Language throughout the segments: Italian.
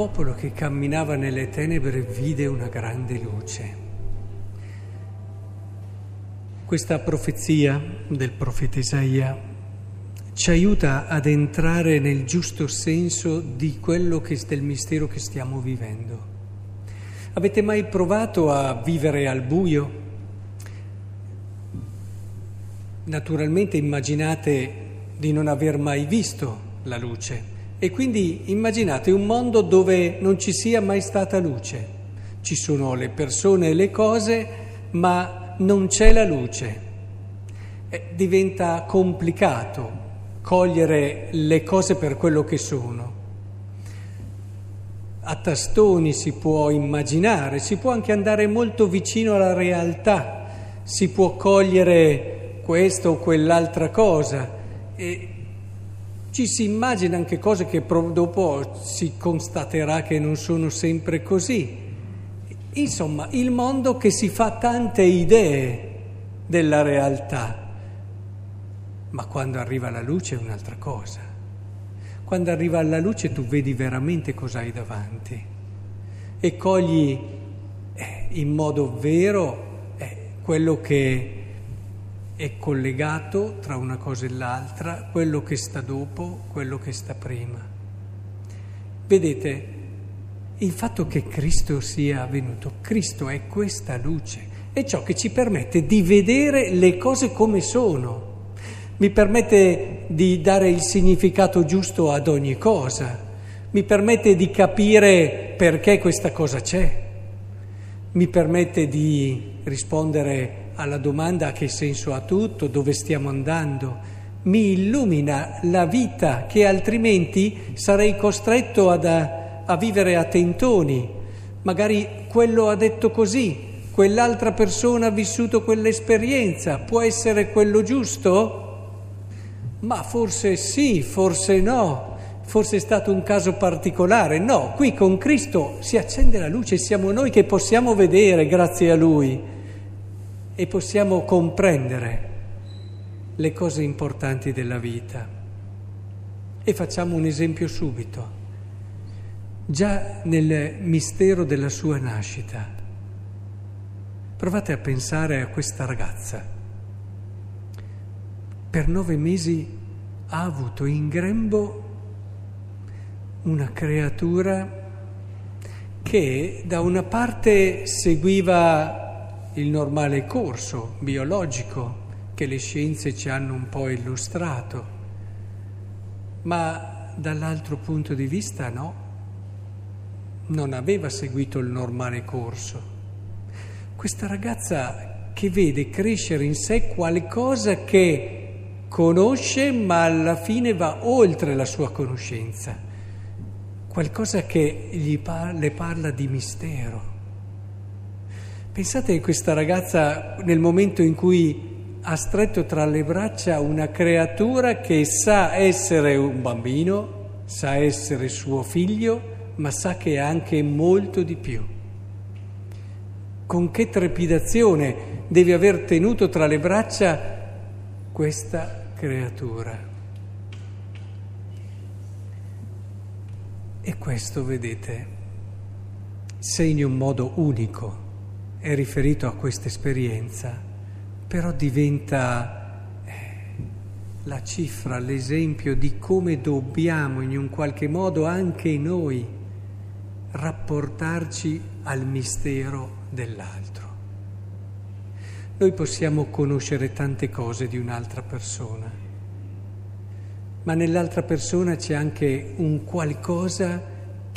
popolo che camminava nelle tenebre vide una grande luce. Questa profezia del profeta Isaia ci aiuta ad entrare nel giusto senso che, del mistero che stiamo vivendo. Avete mai provato a vivere al buio? Naturalmente immaginate di non aver mai visto la luce e quindi immaginate un mondo dove non ci sia mai stata luce. Ci sono le persone e le cose, ma non c'è la luce. E diventa complicato cogliere le cose per quello che sono. A tastoni si può immaginare, si può anche andare molto vicino alla realtà, si può cogliere questa o quell'altra cosa. E ci si immagina anche cose che dopo si constaterà che non sono sempre così. Insomma, il mondo che si fa tante idee della realtà, ma quando arriva la luce è un'altra cosa. Quando arriva la luce tu vedi veramente cosa hai davanti e cogli eh, in modo vero eh, quello che è collegato tra una cosa e l'altra, quello che sta dopo, quello che sta prima. Vedete, il fatto che Cristo sia venuto, Cristo è questa luce, è ciò che ci permette di vedere le cose come sono, mi permette di dare il significato giusto ad ogni cosa, mi permette di capire perché questa cosa c'è, mi permette di rispondere alla domanda che senso ha tutto, dove stiamo andando, mi illumina la vita che altrimenti sarei costretto ad, a, a vivere a tentoni. Magari quello ha detto così, quell'altra persona ha vissuto quell'esperienza, può essere quello giusto? Ma forse sì, forse no, forse è stato un caso particolare. No, qui con Cristo si accende la luce, siamo noi che possiamo vedere grazie a Lui e possiamo comprendere le cose importanti della vita. E facciamo un esempio subito. Già nel mistero della sua nascita, provate a pensare a questa ragazza. Per nove mesi ha avuto in grembo una creatura che da una parte seguiva il normale corso biologico che le scienze ci hanno un po' illustrato, ma dall'altro punto di vista no, non aveva seguito il normale corso. Questa ragazza che vede crescere in sé qualcosa che conosce ma alla fine va oltre la sua conoscenza, qualcosa che par- le parla di mistero Pensate che questa ragazza nel momento in cui ha stretto tra le braccia una creatura che sa essere un bambino, sa essere suo figlio, ma sa che è anche molto di più. Con che trepidazione deve aver tenuto tra le braccia questa creatura. E questo, vedete, segna un modo unico è riferito a questa esperienza, però diventa eh, la cifra, l'esempio di come dobbiamo in un qualche modo anche noi rapportarci al mistero dell'altro. Noi possiamo conoscere tante cose di un'altra persona, ma nell'altra persona c'è anche un qualcosa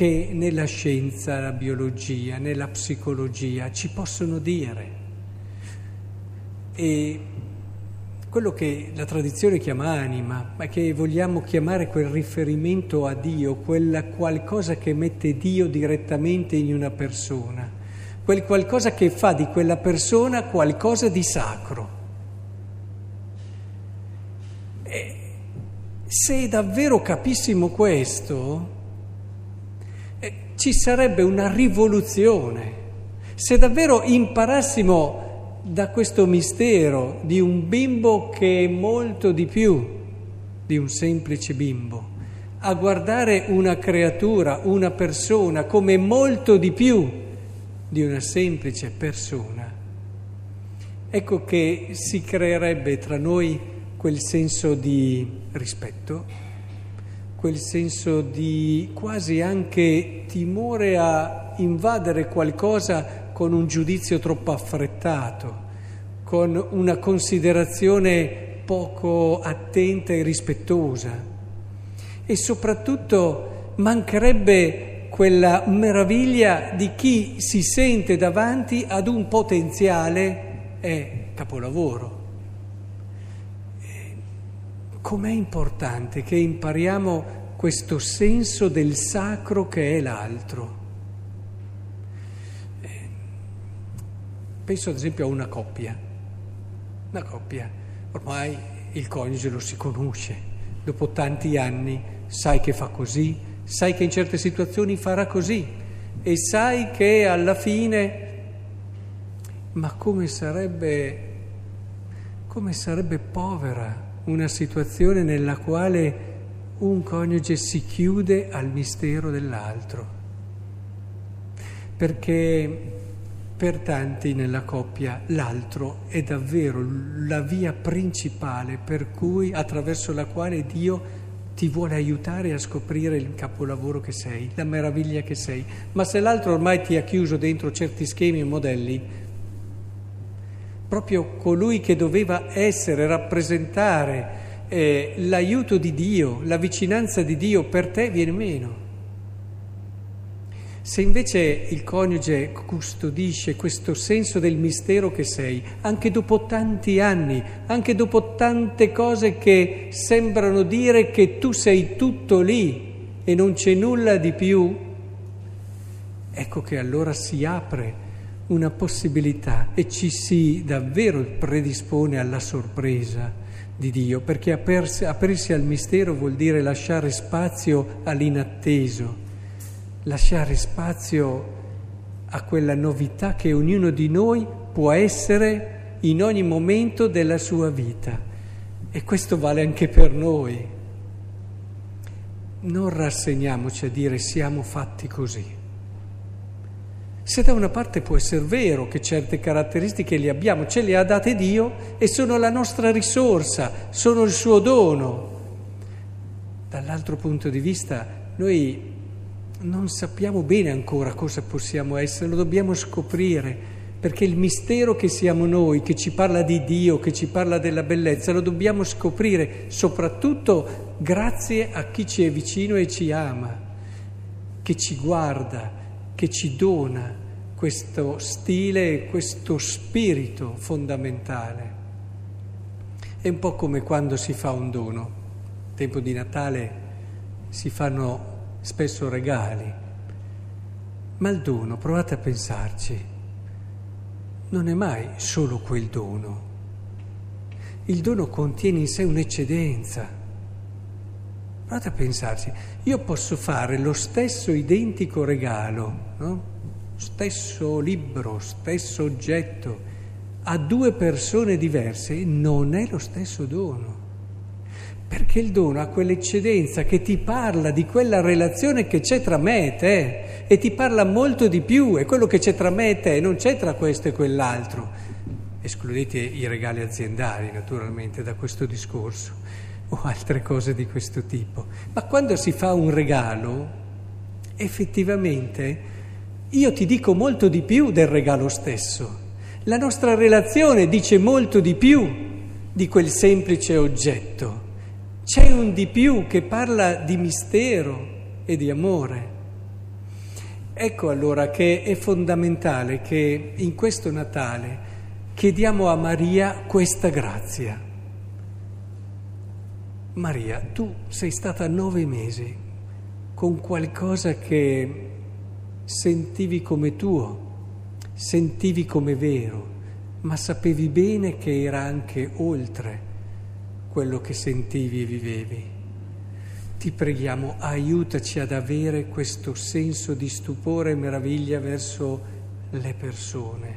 che nella scienza, la biologia, nella psicologia ci possono dire. E quello che la tradizione chiama anima, ma che vogliamo chiamare quel riferimento a Dio, quella qualcosa che mette Dio direttamente in una persona, quel qualcosa che fa di quella persona qualcosa di sacro. E se davvero capissimo questo, ci sarebbe una rivoluzione. Se davvero imparassimo da questo mistero di un bimbo che è molto di più di un semplice bimbo, a guardare una creatura, una persona, come molto di più di una semplice persona, ecco che si creerebbe tra noi quel senso di rispetto, quel senso di quasi anche timore a invadere qualcosa con un giudizio troppo affrettato, con una considerazione poco attenta e rispettosa e soprattutto mancherebbe quella meraviglia di chi si sente davanti ad un potenziale e capolavoro. Com'è importante che impariamo questo senso del sacro che è l'altro. Penso ad esempio a una coppia. Una coppia, ormai il coniuge lo si conosce, dopo tanti anni sai che fa così, sai che in certe situazioni farà così e sai che alla fine, ma come sarebbe, come sarebbe povera una situazione nella quale un coniuge si chiude al mistero dell'altro. Perché per tanti nella coppia l'altro è davvero la via principale per cui, attraverso la quale Dio ti vuole aiutare a scoprire il capolavoro che sei, la meraviglia che sei. Ma se l'altro ormai ti ha chiuso dentro certi schemi e modelli, proprio colui che doveva essere, rappresentare eh, l'aiuto di Dio, la vicinanza di Dio per te viene meno. Se invece il coniuge custodisce questo senso del mistero che sei, anche dopo tanti anni, anche dopo tante cose che sembrano dire che tu sei tutto lì e non c'è nulla di più, ecco che allora si apre una possibilità e ci si davvero predispone alla sorpresa di Dio, perché aprirsi, aprirsi al mistero vuol dire lasciare spazio all'inatteso lasciare spazio a quella novità che ognuno di noi può essere in ogni momento della sua vita. E questo vale anche per noi. Non rassegniamoci a dire siamo fatti così. Se da una parte può essere vero che certe caratteristiche le abbiamo, ce le ha date Dio e sono la nostra risorsa, sono il suo dono. Dall'altro punto di vista, noi non sappiamo bene ancora cosa possiamo essere, lo dobbiamo scoprire, perché il mistero che siamo noi, che ci parla di Dio, che ci parla della bellezza, lo dobbiamo scoprire soprattutto grazie a chi ci è vicino e ci ama, che ci guarda, che ci dona questo stile e questo spirito fondamentale. È un po' come quando si fa un dono. Tempo di Natale si fanno spesso regali, ma il dono, provate a pensarci, non è mai solo quel dono. Il dono contiene in sé un'eccedenza. Provate a pensarci, io posso fare lo stesso identico regalo, no? stesso libro, stesso oggetto, a due persone diverse, non è lo stesso dono. Perché il dono ha quell'eccedenza che ti parla di quella relazione che c'è tra me e te e ti parla molto di più, è quello che c'è tra me e te, non c'è tra questo e quell'altro. Escludete i regali aziendali naturalmente da questo discorso o altre cose di questo tipo. Ma quando si fa un regalo, effettivamente io ti dico molto di più del regalo stesso. La nostra relazione dice molto di più di quel semplice oggetto. C'è un di più che parla di mistero e di amore. Ecco allora che è fondamentale che in questo Natale chiediamo a Maria questa grazia. Maria, tu sei stata nove mesi con qualcosa che sentivi come tuo, sentivi come vero, ma sapevi bene che era anche oltre quello che sentivi e vivevi. Ti preghiamo, aiutaci ad avere questo senso di stupore e meraviglia verso le persone,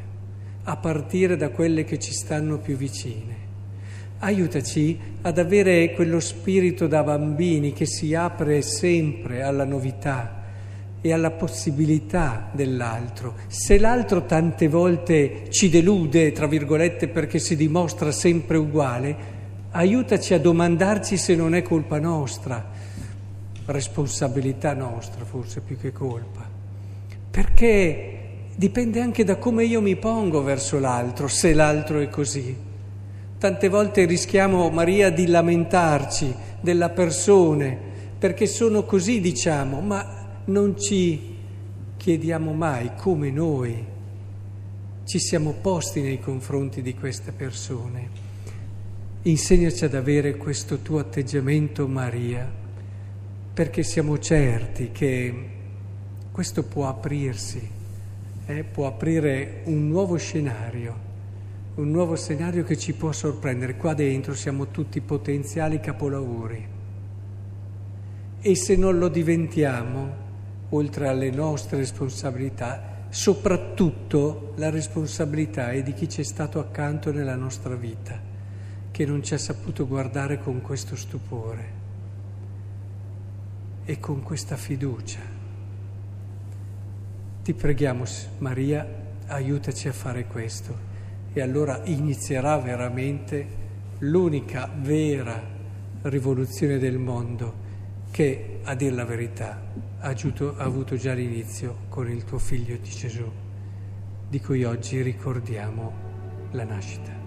a partire da quelle che ci stanno più vicine. Aiutaci ad avere quello spirito da bambini che si apre sempre alla novità e alla possibilità dell'altro. Se l'altro tante volte ci delude, tra virgolette, perché si dimostra sempre uguale, aiutaci a domandarci se non è colpa nostra, responsabilità nostra forse più che colpa. Perché dipende anche da come io mi pongo verso l'altro, se l'altro è così. Tante volte rischiamo, Maria, di lamentarci della persona, perché sono così, diciamo, ma non ci chiediamo mai come noi ci siamo posti nei confronti di queste persone. Insegnaci ad avere questo tuo atteggiamento, Maria, perché siamo certi che questo può aprirsi, eh, può aprire un nuovo scenario, un nuovo scenario che ci può sorprendere. Qua dentro siamo tutti potenziali capolavori e se non lo diventiamo, oltre alle nostre responsabilità, soprattutto la responsabilità è di chi ci è stato accanto nella nostra vita, che non ci ha saputo guardare con questo stupore e con questa fiducia. Ti preghiamo, Maria, aiutaci a fare questo e allora inizierà veramente l'unica vera rivoluzione del mondo che, a dir la verità, ha, avuto, ha avuto già l'inizio con il tuo figlio di Gesù, di cui oggi ricordiamo la nascita.